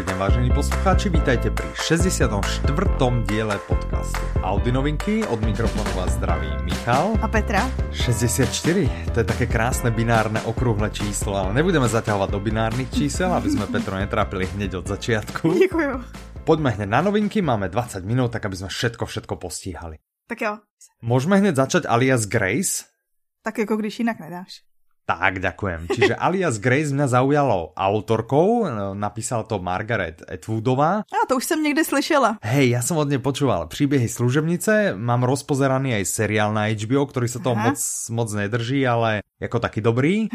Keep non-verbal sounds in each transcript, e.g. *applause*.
Dobrý deň, vážení poslucháči, vítajte pri 64. diele podcastu Audi novinky. Od mikrofónu vás zdraví Michal. A Petra. 64, to je také krásne binárne okrúhle číslo, ale nebudeme zaťahovať do binárnych čísel, aby sme Petro netrápili hneď od začiatku. Ďakujem. Poďme hneď na novinky, máme 20 minút, tak aby sme všetko, všetko postíhali. Tak jo. Môžeme hneď začať alias Grace? Tak jako když jinak nedáš. Tak, ďakujem. Čiže *laughs* alias Grace mňa zaujalo autorkou, no, napísal to Margaret Atwoodová. A to už jsem někde slyšela. Hej, ja som od nej počúval príbehy služebnice, mám rozpozeraný aj seriál na HBO, ktorý sa toho moc, moc nedrží, ale ako taký dobrý.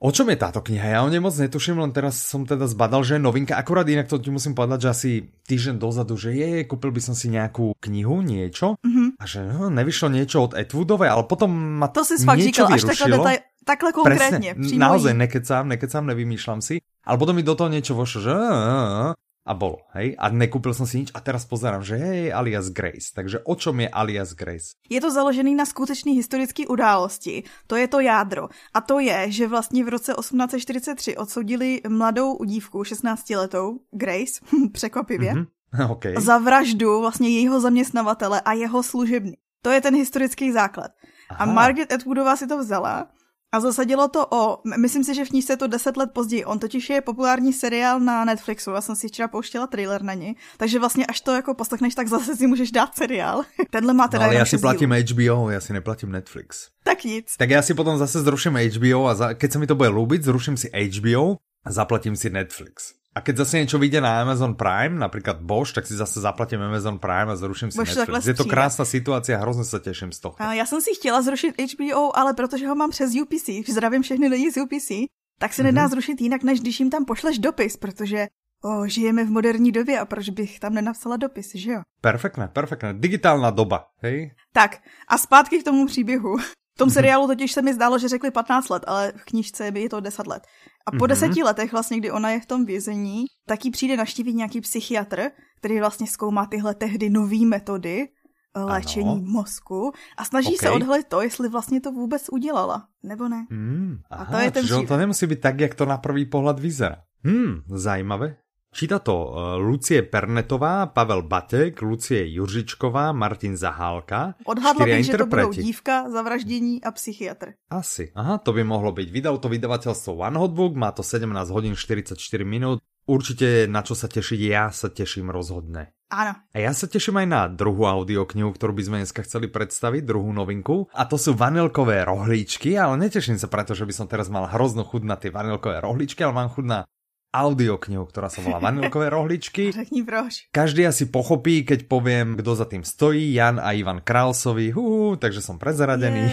O čom je táto kniha? Ja o nej moc netuším, len teraz som teda zbadal, že je novinka. Akurát inak to ti musím povedať, že asi týždeň dozadu, že je, kúpil by som si nejakú knihu, niečo. Mm-hmm. A že no, nevyšlo niečo od Atwoodovej, ale potom ma to si fakt niečo říkal, až takhle konkrétne. Presne, naozaj nekecám, nekecám, nevymýšľam si. Ale potom mi do toho niečo vošlo, že a bolo, hej? A nekúpil som si nič a teraz pozerám, že hej, alias Grace. Takže o čom je alias Grace? Je to založený na skutečný historické události. To je to jádro. A to je, že vlastně v roce 1843 odsoudili mladou dívku, 16 letou, Grace, *laughs* překvapivě, mm-hmm. *laughs* okay. za vraždu vlastně jejího zaměstnavatele a jeho služebny. To je ten historický základ. Aha. A Margaret Atwoodová si to vzala a zasadilo to o, myslím si, že v knížce je to 10 let později. On totiž je populární seriál na Netflixu, já jsem si včera pouštěla trailer na něj, takže vlastně až to jako poslechneš, tak zase si můžeš dát seriál. *laughs* Tenhle má teda no, ale já si platím HBO, já si neplatím Netflix. Tak nic. Tak já si potom zase zruším HBO a za, keď se mi to bude lúbiť, zruším si HBO a zaplatím si Netflix. A keď zase niečo vyjde na Amazon Prime, napríklad Bosch, tak si zase zaplatím Amazon Prime a zruším si Bož Netflix. Je to krásna situácia, hrozně se těším z toho. A já jsem si chtěla zrušit HBO, ale protože ho mám přes UPC, zdravím všechny lidi z UPC, tak se nedá mm-hmm. zrušit jinak, než když jim tam pošleš dopis, protože o, žijeme v moderní době a proč bych tam nenapsala dopis, že jo? Perfektné, perfektné. Digitálna doba, hej? Tak a zpátky k tomu příběhu. V tom seriálu totiž se mi zdálo, že řekli 15 let, ale v knížce by je to 10 let. A po mm-hmm. deseti letech, vlastně, kdy ona je v tom vězení, tak jí přijde naštívit nějaký psychiatr, který vlastně zkoumá tyhle tehdy nové metody eh, léčení ano. mozku a snaží okay. se odhalit to, jestli vlastně to vůbec udělala, nebo ne. Mm, aha, a to je ten to nemusí být tak, jak to na prvý pohled vyzerá. Hmm, zajímavé. Číta to uh, Lucie Pernetová, Pavel Batek, Lucie Juržičková, Martin Zahálka. Odhadla bych, že to budou dívka, zavraždění a psychiatr. Asi. Aha, to by mohlo byť. Vydalo to vydavateľstvo One Hot Book, má to 17 hodín 44 minút. Určite na čo sa tešiť, ja sa teším rozhodne. Áno. A ja sa teším aj na druhú audioknihu, ktorú by sme dneska chceli predstaviť, druhú novinku. A to sú vanilkové rohlíčky, ale neteším sa preto, že by som teraz mal hroznú chud na tie vanilkové rohlíčky, ale mám chud na audioknihu, ktorá sa volá Vanilkové rohličky. *laughs* Proč. Každý asi pochopí, keď poviem, kto za tým stojí, Jan a Ivan Krausovi, hú, takže som prezradený.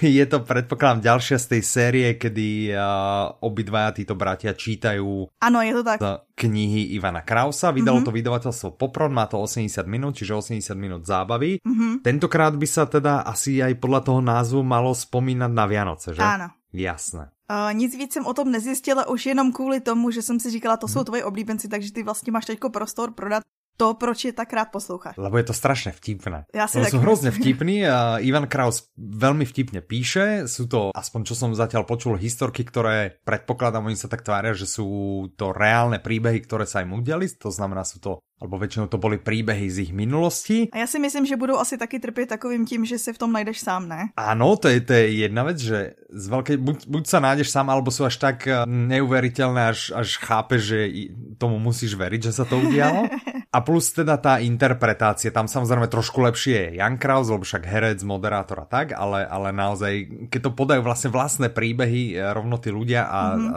Yeah. *laughs* Je to predpokladám ďalšia z tej série, kedy uh, obidvaja títo bratia čítajú Áno, je to tak. knihy Ivana Krausa. Vydalo mm-hmm. to vydavateľstvo Popron, má to 80 minút, čiže 80 minút zábavy. Mm-hmm. Tentokrát by sa teda asi aj podľa toho názvu malo spomínať na Vianoce, že? Áno. Jasné. Uh, nic víc jsem o tom nezjistila, už jenom kvůli tomu, že jsem si říkala, to jsou mhm. tvoji oblíbenci, takže ty vlastně máš teďko prostor prodat to, proč je tak rád posloucháš. Lebo je to strašne vtipné. Ja si sú hrozne vtipní a *laughs* Ivan Kraus veľmi vtipne píše. Sú to, aspoň čo som zatiaľ počul, historky, ktoré predpokladám, oni sa tak tvária, že sú to reálne príbehy, ktoré sa im udiali. To znamená, sú to alebo väčšinou to boli príbehy z ich minulosti. A ja si myslím, že budú asi taky trpieť takovým tím, že si v tom najdeš sám, ne? Áno, to je, to je jedna vec, že z veľkej, buď, buď sa nájdeš sám, alebo sú až tak eh, neuveriteľné, až, až chápeš, že tomu musíš veriť, že sa to udialo. *laughs* A plus teda tá interpretácia, tam samozrejme trošku lepšie je Jan Kraus, lebo však herec, moderátor a tak, ale, ale naozaj, keď to podajú vlastne vlastné príbehy eh, rovno tí ľudia a, mm-hmm. a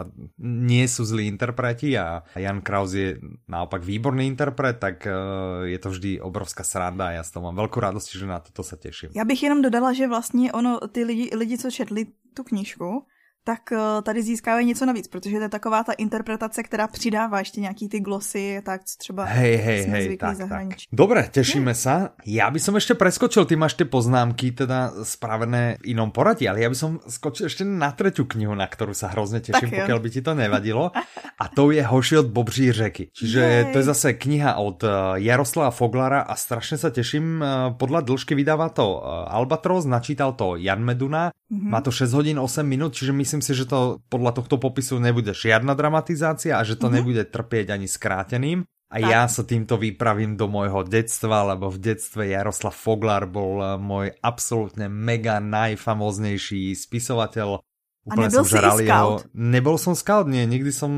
nie sú zlí interpreti a Jan Kraus je naopak výborný interpret, tak uh, je to vždy obrovská sranda a já z toho mám velkou radost, že na toto se těším. Já bych jenom dodala, že vlastně ono, ty lidi, lidi co četli tu knížku, tak eh, tady získávají něco navíc, protože to je taková ta interpretace, která přidává ještě nějaký ty glosy, tak třeba hej, hej, hej, tak, tak. Dobre, tešíme hmm. sa. Ja by som ešte preskočil, ty máš tie poznámky teda spravené v inom poradí, ale ja by som skočil ešte na tretiu knihu, na ktorú sa hrozne teším, pokiaľ by ti to nevadilo. A to je Hoši od Bobří řeky. Čiže Jej. to je zase kniha od eh, Jaroslava Foglara a strašne sa teším. Eh, podľa dĺžky vydáva to Albatros, načítal to Jan Meduna. Mm -hmm. Má to 6 hodín 8 minút, čiže my myslím si, že to podľa tohto popisu nebude žiadna dramatizácia a že to mm-hmm. nebude trpieť ani skráteným. A tak. ja sa týmto vypravím do môjho detstva, lebo v detstve Jaroslav Foglar bol eh, môj absolútne mega najfamoznejší spisovateľ. Úplne a nebyl som si scout? Jeho... Nebol som scout, nie, nikdy som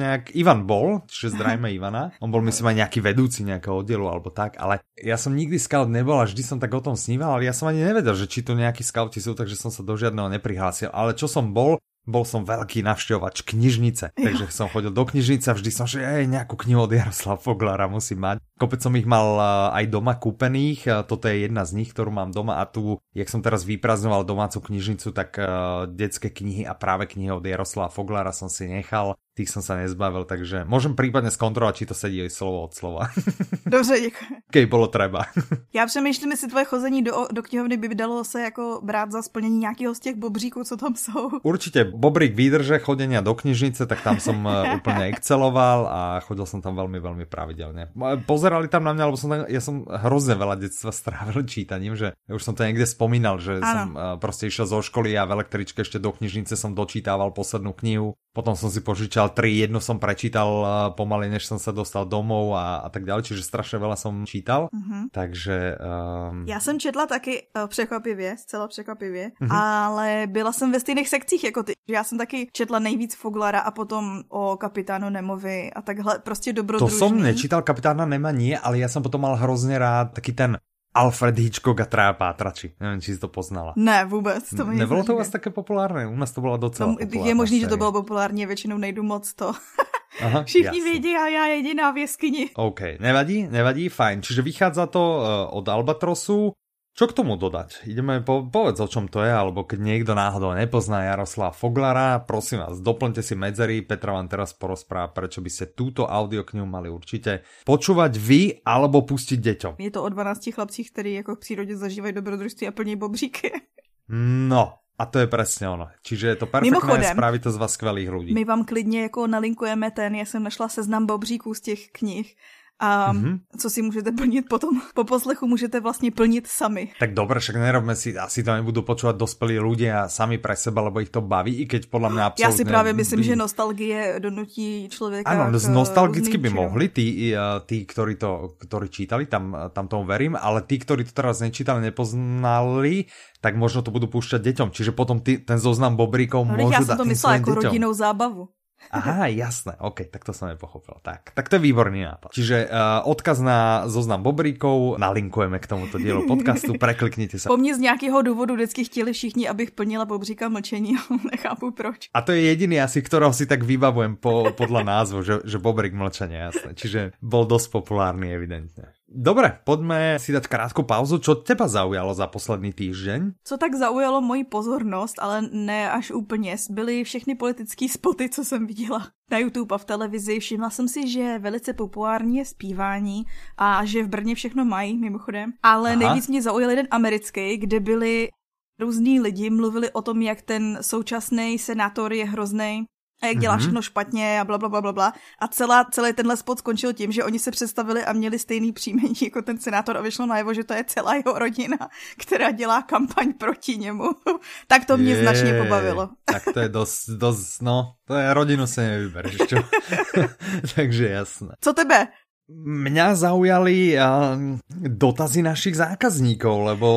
nejak... Ivan bol, čiže zdravíme Ivana. On bol myslím aj nejaký vedúci nejakého oddielu alebo tak, ale ja som nikdy scout nebol a vždy som tak o tom sníval, ale ja som ani nevedel, že či tu nejakí scouti sú, takže som sa do žiadneho neprihlásil. Ale čo som bol, bol som veľký navštevovač knižnice, takže som chodil do knižnice a vždy som, že aj nejakú knihu od Jaroslava Foglara musím mať. Kopec som ich mal aj doma kúpených, toto je jedna z nich, ktorú mám doma a tu, jak som teraz vypraznoval domácu knižnicu, tak uh, detské knihy a práve knihy od Jaroslava Foglara som si nechal tých som sa nezbavil, takže môžem prípadne zkontrolovať, či to sedí aj slovo od slova. *laughs* Dobře, děkuji. Keď bolo treba. *laughs* Já přemýšlím, jestli tvoje chození do, do knihovny by dalo se jako brát za splnění nějakého z těch bobříků, co tam jsou. Určite bobrík výdrže chodenia do knižnice, tak tam som eh, *laughs* úplne exceloval a chodil som tam veľmi, veľmi pravidelne. Pozerali tam na mňa, lebo som tam, ja som hrozne veľa detstva strávil čítaním, že už som to niekde spomínal, že ano. som eh, proste išiel zo školy a v električke ešte do knižnice som dočítával poslednú knihu potom som si požičal tri, jednu som prečítal pomaly, než som sa dostal domov a, a tak ďalej, čiže strašne veľa som čítal. Uh-huh. Takže... Um... Já jsem četla taky uh, překvapivě, zcela překvapivě, uh-huh. ale byla jsem ve stejných sekcích jako ty. Já jsem taky četla nejvíc Foglara a potom o kapitánu Nemovi a takhle prostě dobrodružný. To som nečítal kapitána Nema, nie, ale ja som potom mal hrozně rád taký ten Alfred Hitchcock a Traja pátrači. Nevím, či si to poznala. Ne, vůbec. To mi Nebylo to u vás také populárné? U nás to bylo docela no. Je možný, že to bylo populárně, většinou nejdu moc to. Aha, *laughs* Všichni jasne. vědí a já jediná v jeskyni. OK, nevadí, nevadí, fajn. Čiže vychádza to uh, od Albatrosu. Čo k tomu dodať? Ideme, po, povedz o čom to je, alebo keď niekto náhodou nepozná Jaroslava Foglara, prosím vás, doplňte si medzery, Petra vám teraz porozpráva, prečo by ste túto audioknihu mali určite počúvať vy, alebo pustiť deťom. Je to o 12 chlapcích, ktorí ako v přírode zažívají dobrodružství a plní bobříky. No, a to je přesně ono. Čiže je to perfektné, Mimochodem, spraví to z vás skvělých lidí. My vám klidně jako nalinkujeme ten, já jsem našla seznam bobříků z těch knih a mm-hmm. co si můžete plnit potom po poslechu, můžete vlastně plnit sami. Tak dobré, však nerobme si, asi to nebudú počúvať dospelí ľudia sami pre seba, lebo ich to baví, i keď podľa mňa absolútne... Já si právě myslím, by... že nostalgie donutí člověka Áno, nostalgicky by mohli tí, tí ktorí to ktorí čítali, tam, tam tomu verím, ale tí, ktorí to teraz nečítali, nepoznali, tak možno to budú púšťať deťom. Čiže potom ty, ten zoznam bobríkov no, môžu Ja som to myslela ako rodinnou zábavu. Aha, jasné, ok, tak to som nepochopil. Tak, tak to je výborný nápad. Čiže uh, odkaz na zoznam bobríkov, nalinkujeme k tomuto dielu podcastu, *laughs* prekliknite sa. Po mně z nějakého důvodu vždycky chtěli všichni, abych plnila bobříka mlčení, *laughs* nechápu proč. A to je jediný asi, ktorého si tak vybavujem po, podľa názvu, že, že bobrík mlčenia, jasné. Čiže bol dosť populárny evidentne. Dobre, poďme si dať krátku pauzu. Čo teba zaujalo za posledný týždeň? Co tak zaujalo moji pozornost, ale ne až úplně, byly všechny politické *laughs* spoty, co jsem viděla na YouTube a v televizi. Všimla jsem si, že velice populární je zpívání a že v Brně všechno mají, mimochodem. Ale Aha. nejvíc mě zaujal jeden americký, kde byli různí lidi mluvili o tom, jak ten současný senátor je hrozný, a jak dělá mm-hmm. všechno špatně a bla, bla, bla, bla, bla. A celá, celý tenhle spot skončil tím, že oni se představili a měli stejný příjmení *laughs* jako ten senátor a vyšlo najevo, že to je celá jeho rodina, *laughs* která dělá kampaň proti němu. *laughs* tak to mě je, značně pobavilo. tak to je dost, dost, no, to je rodinu se nevybereš, čo? Takže jasné. Co tebe? Mňa zaujali dotazy našich zákazníkov, lebo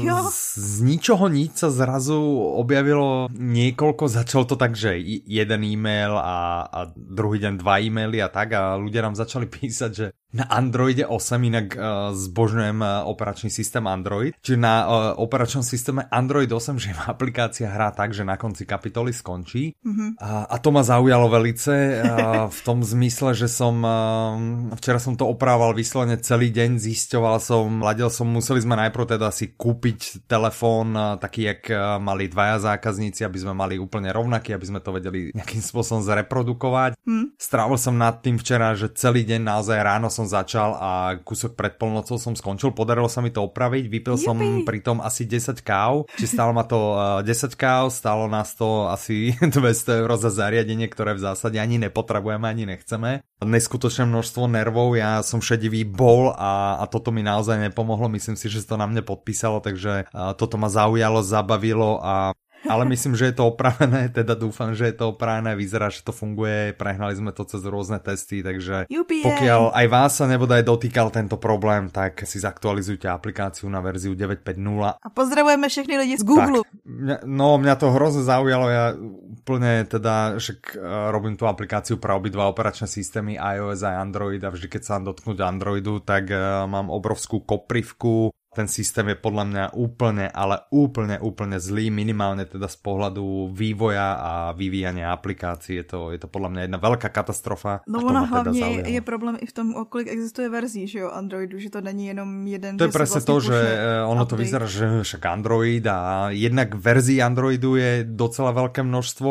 jo. z ničoho nič sa zrazu objavilo niekoľko, začal to tak, že jeden e-mail a, a druhý deň dva e-maily a tak a ľudia nám začali *laughs* písať, že na Androide 8, inak uh, zbožňujem uh, operačný systém Android. Čiže na uh, operačnom systéme Android 8, že aplikácia hrá tak, že na konci kapitoly skončí. Mm-hmm. A, a to ma zaujalo velice uh, v tom zmysle, že som uh, včera som to oprával vyslovene celý deň, zisťoval som, ladil som, museli sme najprv teda si kúpiť telefón uh, taký, jak uh, mali dvaja zákazníci, aby sme mali úplne rovnaký, aby sme to vedeli nejakým spôsobom zreprodukovať. Mm. Strávil som nad tým včera, že celý deň naozaj ráno som som začal a kúsok pred polnocou som skončil. Podarilo sa mi to opraviť, vypil Jupi. som pritom asi 10 káv, či stálo ma to 10 eh, káv, stálo nás to asi *laughs* 200 eur za zariadenie, ktoré v zásade ani nepotrebujeme, ani nechceme. Neskutočné množstvo nervov, ja som šedivý bol a, a toto mi naozaj nepomohlo, myslím si, že to na mne podpísalo, takže uh, toto ma zaujalo, zabavilo a ale myslím, že je to opravené, *laughs* teda dúfam, že je to opravené, vyzerá, že to funguje, prehnali sme to cez rôzne testy, takže UPA. pokiaľ aj vás sa nebude aj dotýkal tento problém, tak si zaktualizujte aplikáciu na verziu 9.5.0. A pozdravujeme všechny lidi z Google. Tak, mňa, no, mňa to hrozne zaujalo, ja úplne teda, že robím tú aplikáciu pre obidva operačné systémy iOS a Android a vždy, keď sa dotknúť Androidu, tak uh, mám obrovskú koprivku ten systém je podľa mňa úplne, ale úplne, úplne zlý, minimálne teda z pohľadu vývoja a vyvíjania aplikácií. Je to, je to podľa mňa jedna veľká katastrofa. No ona teda hlavně zaujalo. je problém i v tom, kolik existuje verzí, že jo, Androidu, že to není jenom jeden. To je presne vlastne to, že eh, ono update. to vyzerá, že však Android a jednak verzí Androidu je docela veľké množstvo,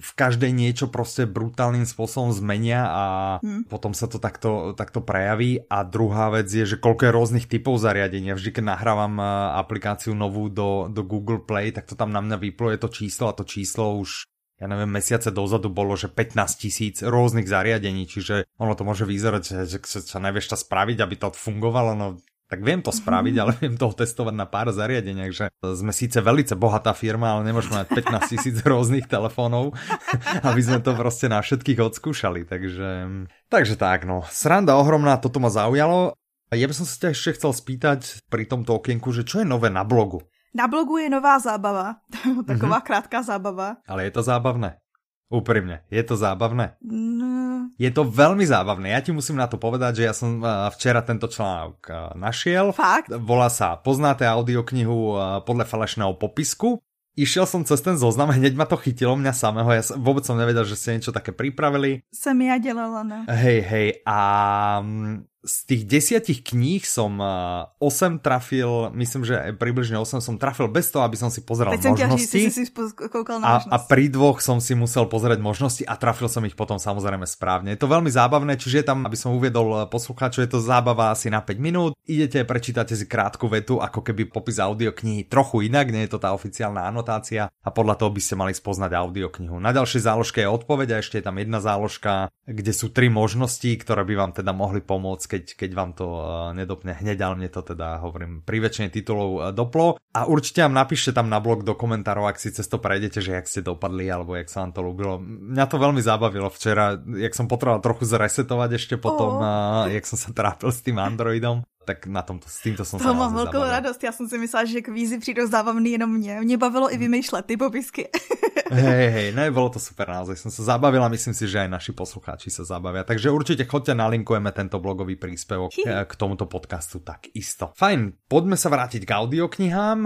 v každej niečo proste brutálnym spôsobom zmenia a hmm. potom sa to takto, takto prejaví. A druhá vec je, že koľko je rôznych typov zariadenia. Vždy, keď nahrávam eh, aplikáciu novú do, do Google Play, tak to tam na mňa vypluje to číslo a to číslo už ja neviem, mesiace dozadu bolo, že 15 tisíc rôznych zariadení, čiže ono to môže vyzerať, že, že sa nevieš to spraviť, aby to fungovalo, no tak viem to spraviť, ale viem to testovať na pár zariadeniach, že sme síce velice bohatá firma, ale nemôžeme mať 15 tisíc *laughs* rôznych telefónov, *laughs* aby sme to proste na všetkých odskúšali, takže, takže tak no, sranda ohromná, toto ma zaujalo a ja by som sa ťa ešte chcel spýtať pri tomto okienku, že čo je nové na blogu? Na blogu je nová zábava, *laughs* taková mm-hmm. krátká zábava. Ale je to zábavné? Úprimne, je to zábavné? No. Je to veľmi zábavné. Ja ti musím na to povedať, že ja som včera tento článok našiel. Fakt? Volá sa Poznáte audioknihu podľa falešného popisku. Išiel som cez ten zoznam, hneď ma to chytilo mňa samého, ja som, vôbec som nevedel, že ste niečo také pripravili. Som ja delala, no. Hej, hej, a z tých desiatich kníh som 8 trafil, myslím, že približne 8 som trafil bez toho, aby som si pozeral Teď možnosti. si, si, si na a, a pri dvoch som si musel pozerať možnosti a trafil som ich potom samozrejme správne. Je to veľmi zábavné, čiže je tam, aby som uviedol poslucháčov, je to zábava asi na 5 minút. Idete, prečítate si krátku vetu, ako keby popis audioknihy trochu inak, nie je to tá oficiálna anotácia a podľa toho by ste mali spoznať audioknihu. Na ďalšej záložke je odpoveď a ešte je tam jedna záložka, kde sú tri možnosti, ktoré by vám teda mohli pomôcť, keď, keď vám to uh, nedopne hneď, ale mne to teda, hovorím, pri väčšine titulov uh, doplo. A určite vám napíšte tam na blog do komentárov, ak si cez to prejdete, že jak ste dopadli, alebo jak sa vám to ľúbilo. Mňa to veľmi zabavilo včera, jak som potreboval trochu zresetovať ešte potom, oh. jak som sa trápil s tým Androidom tak na tomto, s týmto som to sa mám veľkou radost, já jsem si myslela, že kvízy přijdou zábavný jenom mě. Mě bavilo i vymýšlet ty popisky. *laughs* hej, hej, ne, bolo to super naozaj, som sa zabavila, myslím si, že aj naši poslucháči sa zabavia. Takže určite chodte, nalinkujeme tento blogový príspevok. Eh, k tomuto podcastu tak isto. Fajn, poďme sa vrátiť k audioknihám.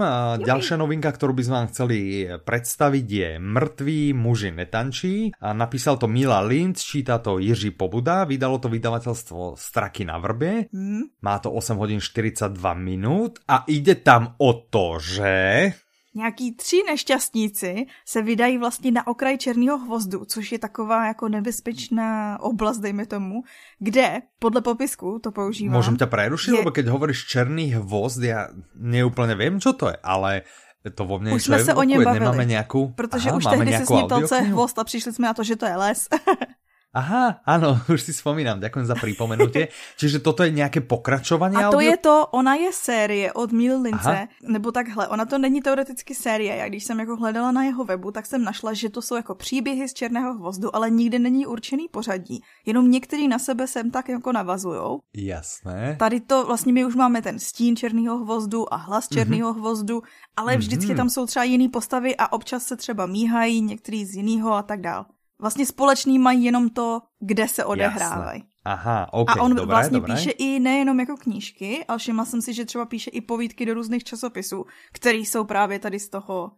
Ďalšia novinka, ktorú by sme vám chceli predstaviť je Mrtví muži netančí. Napísal to Mila Lind, číta to Jiří Pobuda, vydalo to vydavateľstvo Straky na vrbe. Hmm. Má to 8 hodín 42 minút a ide tam o to, že nějaký tři nešťastníci se vydají vlastně na okraj černého hvozdu, což je taková jako nebezpečná oblast, dejme tomu, kde podle popisku to používám. Můžem tě prerušit, je... lebo keď hovoríš černý hvozd, já neúplně vím, co to je, ale to vo mne Už jsme se o něm bavili, Nemáme nějakou... Protože Aha, už tehdy se snětal, co je hvozd a přišli jsme na to, že to je les. *laughs* Aha, áno, *laughs* už si spomínam, ďakujem za pripomenutie. *laughs* Čiže toto je nejaké pokračovanie? A to audio? je to, ona je série od Lince, nebo takhle, ona to není teoreticky série. Já když jsem jako hledala na jeho webu, tak jsem našla, že to jsou jako příběhy z Černého hvozdu, ale nikde není určený pořadí. Jenom některý na sebe sem tak jako navazujou. Jasné. Tady to vlastně my už máme ten stín Černého hvozdu a hlas mhm. Černého mm-hmm. hvozdu, ale vždycky mm-hmm. tam jsou třeba jiný postavy a občas se třeba míhají některý z jiného a tak dál. Vlastně společný mají jenom to, kde se odehrávají. Aha, okay, A on dobré, vlastně dobré. píše i nejenom jako knížky, ale všimla jsem si, že třeba píše i povídky do různých časopisů, které jsou právě tady z toho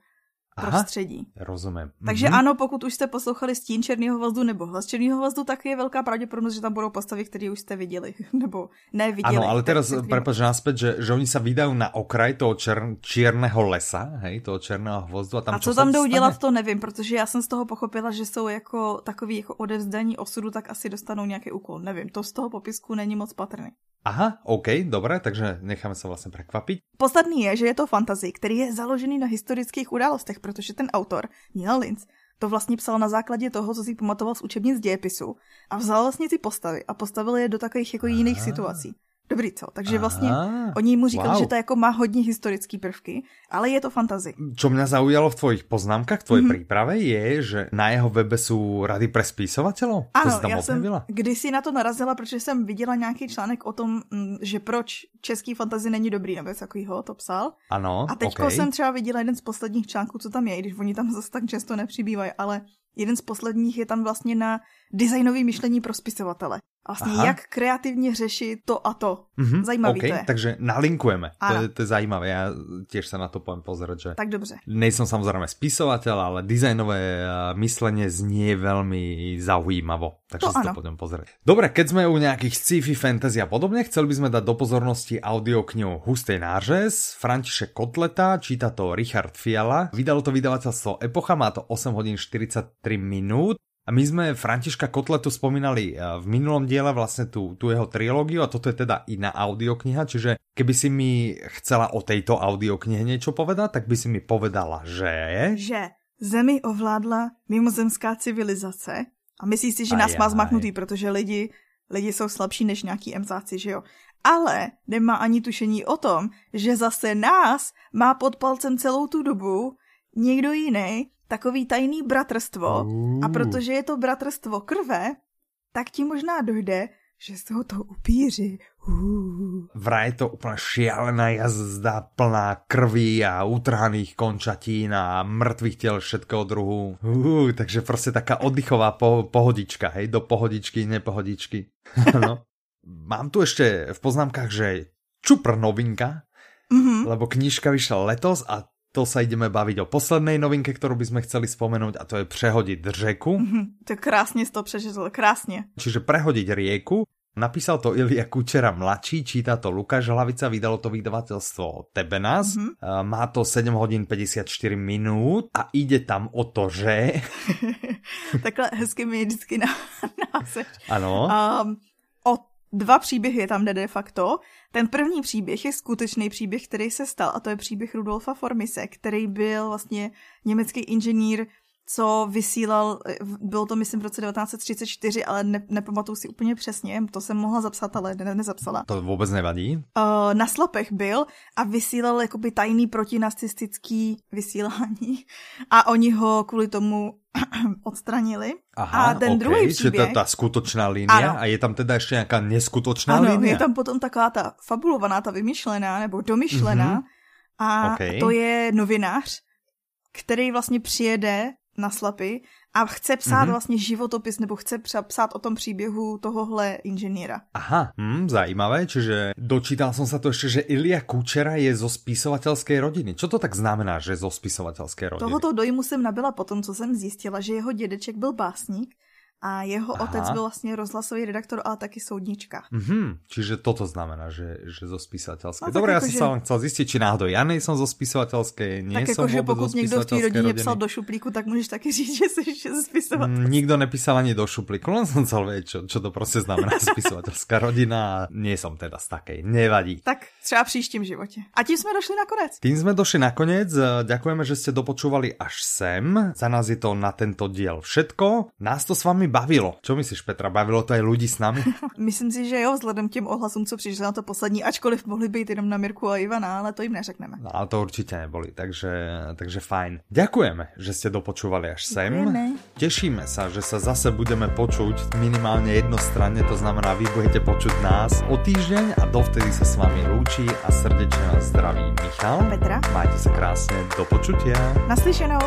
prostředí. Aha, rozumím. Takže mm-hmm. ano, pokud už jste poslouchali Stín černého hvozdu nebo Hlas černého hvozdu, tak je velká pravděpodobnost, že tam budou postavy, které už jste viděli, *laughs* nebo neviděli. Ano, ale teraz který... prepač naspäť, že, že oni sa vydajú na okraj toho čer, čierneho lesa, hej, toho černého hvozdu. A, tam a co tam jdou dělat, to nevím, protože já jsem z toho pochopila, že jsou jako takový jako odevzdaní osudu, tak asi dostanou nějaký úkol. Nevím, to z toho popisku není moc patrný. Aha, OK, dobré, takže necháme se vlastně překvapit. Podstatný je, že je to fantasy, který je založený na historických událostech, protože ten autor, Neil Linz, to vlastně psal na základě toho, co si pamatoval z učebnic dějepisu a vzal vlastně ty postavy a postavil je do takových jako jiných situací. Dobrý, co? Takže vlastně Aha, oni mu říkali, wow. že to jako má hodně historické prvky, ale je to fantazy. Čo mňa zaujalo v tvojich poznámkach, tvojej mm-hmm. príprave, je, že na jeho webe jsou rady pre spisovateľov? Ano, to já jsem kdysi na to narazila, protože jsem viděla nějaký článek o tom, mm, že proč český fantazy není dobrý, nebo takovýho to psal. Ano, A teď okay. jsem třeba viděla jeden z posledních článků, co tam je, když oni tam zase tak často nepřibývají, ale jeden z posledních je tam vlastně na designový myšlení pro spisovatele. Vlastně Aha. jak kreativně řešit to a to. Mm-hmm, Zajímavý okay, to je. Takže nalinkujeme. To je, to je zajímavé. Já tiež sa na to poviem pozerať, že... Tak dobře. Nejsem samozrejme spisovateľ, ale dizajnové eh, myslenie znie veľmi zaujímavo. Takže to si ano. to poďme pozrieť. Dobre, keď sme u nejakých sci-fi, fantasy a podobne, chceli by sme dať do pozornosti audioknihu Hustej nářez, František Kotleta, číta to Richard Fiala. Vydalo to vydavateľstvo Epocha, má to 8 hodín 43 minút. A my sme Františka Kotletu spomínali eh, v minulom diele vlastne tú, tú jeho trilógiu a toto je teda iná audiokniha, čiže keby si mi chcela o tejto audioknihe niečo povedať, tak by si mi povedala, že... Že Zemi ovládla mimozemská civilizace a myslí si, že nás má zmaknutý, protože lidi, lidi jsou slabší než nějaký emzáci, že jo? Ale nemá ani tušení o tom, že zase nás má pod palcem celou tu dobu někdo jiný, takový tajný bratrstvo a protože je to bratrstvo krve, tak ti možná dojde, že jsou to upíři. Uh. Vraj je to úplně šialená jazda plná krví a utrhaných končatín a mrtvých těl všetkého druhu. Uh, takže prostě taká oddychová po pohodička, hej, do pohodičky, nepohodičky. *laughs* no. Mám tu ještě v poznámkách, že čupr novinka, mm-hmm. lebo knižka vyšla letos a to sa ideme baviť o poslednej novinke, ktorú by sme chceli spomenúť a to je prehodiť řeku. Mm-hmm, *laughs* to krásne to prečítal, krásne. Čiže prehodiť rieku. Napísal to Ilia Kučera mladší, číta to Lukáš Hlavica, vydalo to vydavateľstvo Tebenas. Mm-hmm. Má to 7 hodín 54 minút a ide tam o to, že... *laughs* Takhle hezky mi vždycky na, název. Ano. Um, dva příběhy tam jde de facto. Ten první příběh je skutečný příběh, který se stal a to je příběh Rudolfa Formise, který byl vlastně německý inženýr, co vysílal, bylo to myslím v roce 1934, ale ne, nepamatuju si úplně přesně, to jsem mohla zapsat, ale ne, nezapsala. To vůbec nevadí. Uh, na Slapech byl a vysílal jakoby tajný protinacistický vysílání a oni ho kvůli tomu *clears throat* odstranili. Aha, a ten okay, druhý příběh... Čiže to ta skutočná linie a je tam teda ještě nějaká neskutočná ano, linie? je tam potom taková ta fabulovaná, ta vymyšlená nebo domyšlená mm-hmm. a okay. to je novinář, který vlastně přijede na slapy a chce psát mm-hmm. vlastně životopis nebo chce psát o tom příběhu tohohle inženýra. Aha, hm, zajímavé, čiže dočítal som sa to ešte, že Ilia Kučera je zo spisovateľskej rodiny. Čo to tak znamená, že zo spisovateľskej rodiny? Tohoto dojmu jsem nabila potom, co jsem zjistila, že jeho dědeček byl básník a jeho Aha. otec byl vlastně rozhlasový redaktor, ale taky soudnička. Mhm, čiže toto znamená, že, že zo spisovateľskej. No, Dobre, ja som že... sa len chcel zistiť, či náhodou ja nejsem zo spisovateľskej, nie tak som jako, vôbec pokud niekto v rodině rodiny. psal do šuplíku, tak můžeš taky *laughs* říct, že jsi zo spisovateľskej. Mm, nikto nepísal ani do šuplíku, len som chcel vedieť, čo, čo to prostě znamená *laughs* spisovateľská rodina a nie som teda z takej, nevadí. Tak třeba příštím životě. A tím jsme došli na konec. Tým jsme došli na konec, ďakujeme, že ste dopočúvali až sem. Za nás je to na tento diel všetko. Nás to s vami bavilo. Čo myslíš? Petra? Bavilo to aj ľudí s nami? *laughs* Myslím si, že jo, vzhledem těm ohlasům, co přišli na to poslední, ačkoliv mohli být jenom na Mirku a Ivana, ale to jim neřekneme. No, ale to určitě neboli, takže, takže fajn. Ďakujeme, že ste dopočúvali až sem. Ďakujeme. Tešíme sa, že sa zase budeme počuť minimálne jednostranne, to znamená, vy budete počuť nás o týždeň a dovtedy sa s vami lúči a srdečne vás zdraví Michal. Petra. Majte sa krásne, do počutia. Naslyšenou.